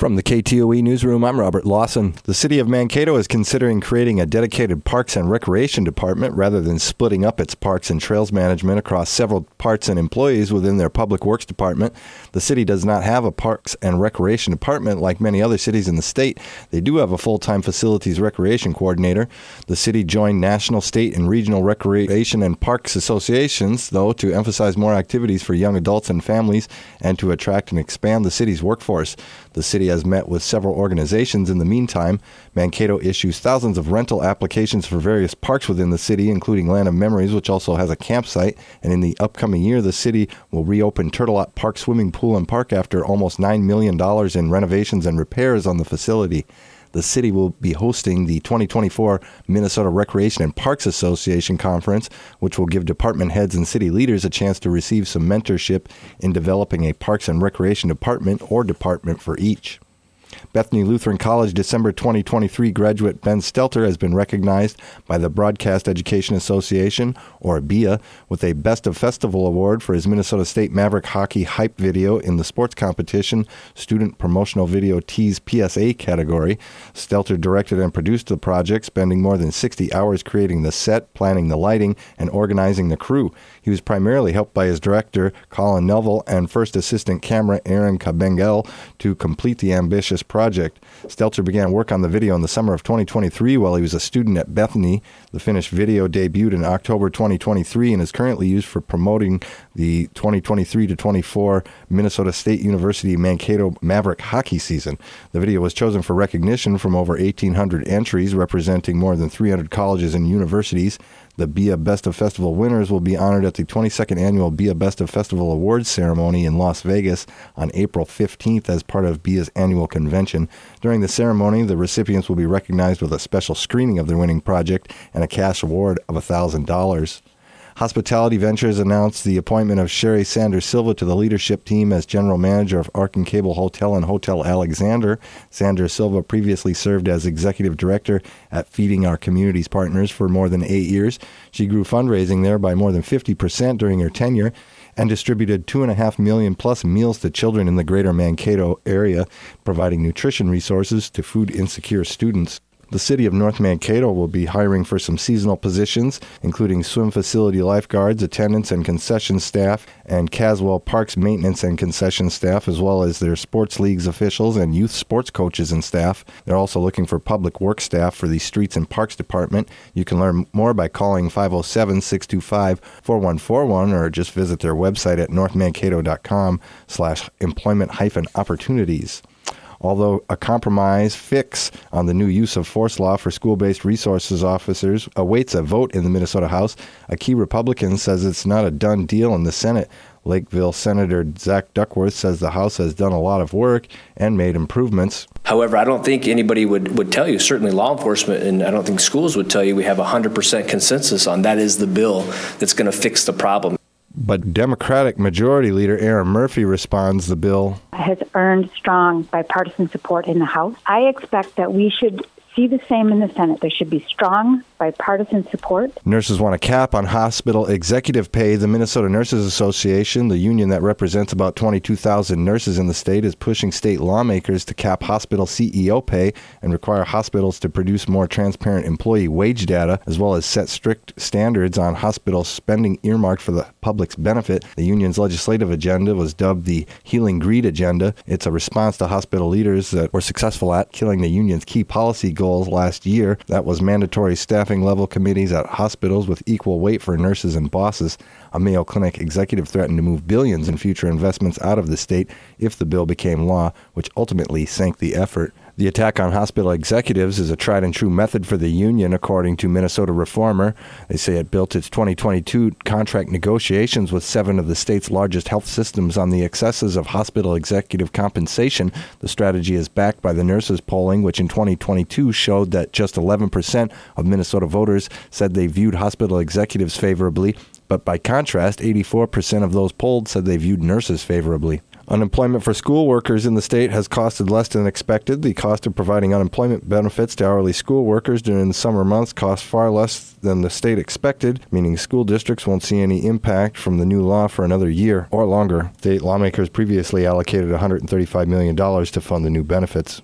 From the KTOE Newsroom, I'm Robert Lawson. The City of Mankato is considering creating a dedicated Parks and Recreation Department rather than splitting up its parks and trails management across several parts and employees within their Public Works Department. The city does not have a Parks and Recreation Department like many other cities in the state. They do have a full time Facilities Recreation Coordinator. The city joined national, state, and regional recreation and parks associations, though, to emphasize more activities for young adults and families and to attract and expand the city's workforce. The city has met with several organizations in the meantime. Mankato issues thousands of rental applications for various parks within the city, including Land of Memories, which also has a campsite. And in the upcoming year, the city will reopen Tourtellotte Park Swimming Pool and Park after almost $9 million in renovations and repairs on the facility the city will be hosting the 2024 Minnesota Recreation and Parks Association Conference, which will give department heads and city leaders a chance to receive some mentorship in developing a Parks and Recreation department or department for each. Bethany Lutheran College December 2023 graduate Ben Stelter has been recognized by the Broadcast Education Association, or BEA, with a Best of Festival award for his Minnesota State Maverick hockey hype video in the sports competition Student Promotional Video Tease PSA category. Stelter directed and produced the project, spending more than 60 hours creating the set, planning the lighting, and organizing the crew. He was primarily helped by his director, Colin Neville, and first assistant camera, Aaron Kabengel, to complete the ambitious project. Stelter began work on the video in the summer of 2023 while he was a student at Bethany. The finished video debuted in October 2023 and is currently used for promoting the 2023 to 24 Minnesota State University Mankato Maverick hockey season. The video was chosen for recognition from over 1,800 entries representing more than 300 colleges and universities. The BEA Best of Festival winners will be honored at the 22nd annual BEA Best of Festival Awards ceremony in Las Vegas on April 15th as part of BEA's annual convention. During the ceremony, the recipients will be recognized with a special screening of their winning project and a cash award of $1,000. Hospitality Ventures announced the appointment of Sherry Sanders Silva to the leadership team as general manager of Ark and Cable Hotel and Hotel Alexander. Sanders Silva previously served as executive director at Feeding Our Communities Partners for more than eight years. She grew fundraising there by more than 50% during her tenure and distributed two and a half million plus meals to children in the greater Mankato area, providing nutrition resources to food insecure students. The city of North Mankato will be hiring for some seasonal positions, including swim facility lifeguards, attendants and concession staff, and Caswell Parks maintenance and concession staff, as well as their sports leagues officials and youth sports coaches and staff. They're also looking for public work staff for the Streets and Parks Department. You can learn more by calling 507 625 4141 or just visit their website at northmankato.com slash employment hyphen opportunities. Although a compromise fix on the new use of force law for school based resources officers awaits a vote in the Minnesota House, a key Republican says it's not a done deal in the Senate. Lakeville Senator Zach Duckworth says the House has done a lot of work and made improvements. However, I don't think anybody would, would tell you, certainly law enforcement, and I don't think schools would tell you we have 100% consensus on that is the bill that's going to fix the problem. But Democratic Majority Leader Erin Murphy responds the bill has earned strong bipartisan support in the House. I expect that we should see the same in the Senate. There should be strong bipartisan support. Nurses want a cap on hospital executive pay. The Minnesota Nurses Association, the union that represents about 22,000 nurses in the state, is pushing state lawmakers to cap hospital CEO pay and require hospitals to produce more transparent employee wage data, as well as set strict standards on hospital spending earmarked for the public's benefit. The union's legislative agenda was dubbed the Healing Greed Agenda. It's a response to hospital leaders that were successful at killing the union's key policy goals last year. That was mandatory staffing level committees at hospitals with equal weight for nurses and bosses. A Mayo Clinic executive threatened to move billions in future investments out of the state if the bill became law, which ultimately sank the effort. The attack on hospital executives is a tried and true method for the union, according to Minnesota Reformer. They say it built its 2022 contract negotiations with seven of the state's largest health systems on the excesses of hospital executive compensation. The strategy is backed by the nurses' polling, which in 2022 showed that just 11% of Minnesota voters said they viewed hospital executives favorably, but by contrast, 84% of those polled said they viewed nurses favorably. Unemployment for school workers in the state has costed less than expected. The cost of providing unemployment benefits to hourly school workers during the summer months cost far less than the state expected, meaning school districts won't see any impact from the new law for another year or longer. State lawmakers previously allocated $135 million to fund the new benefits.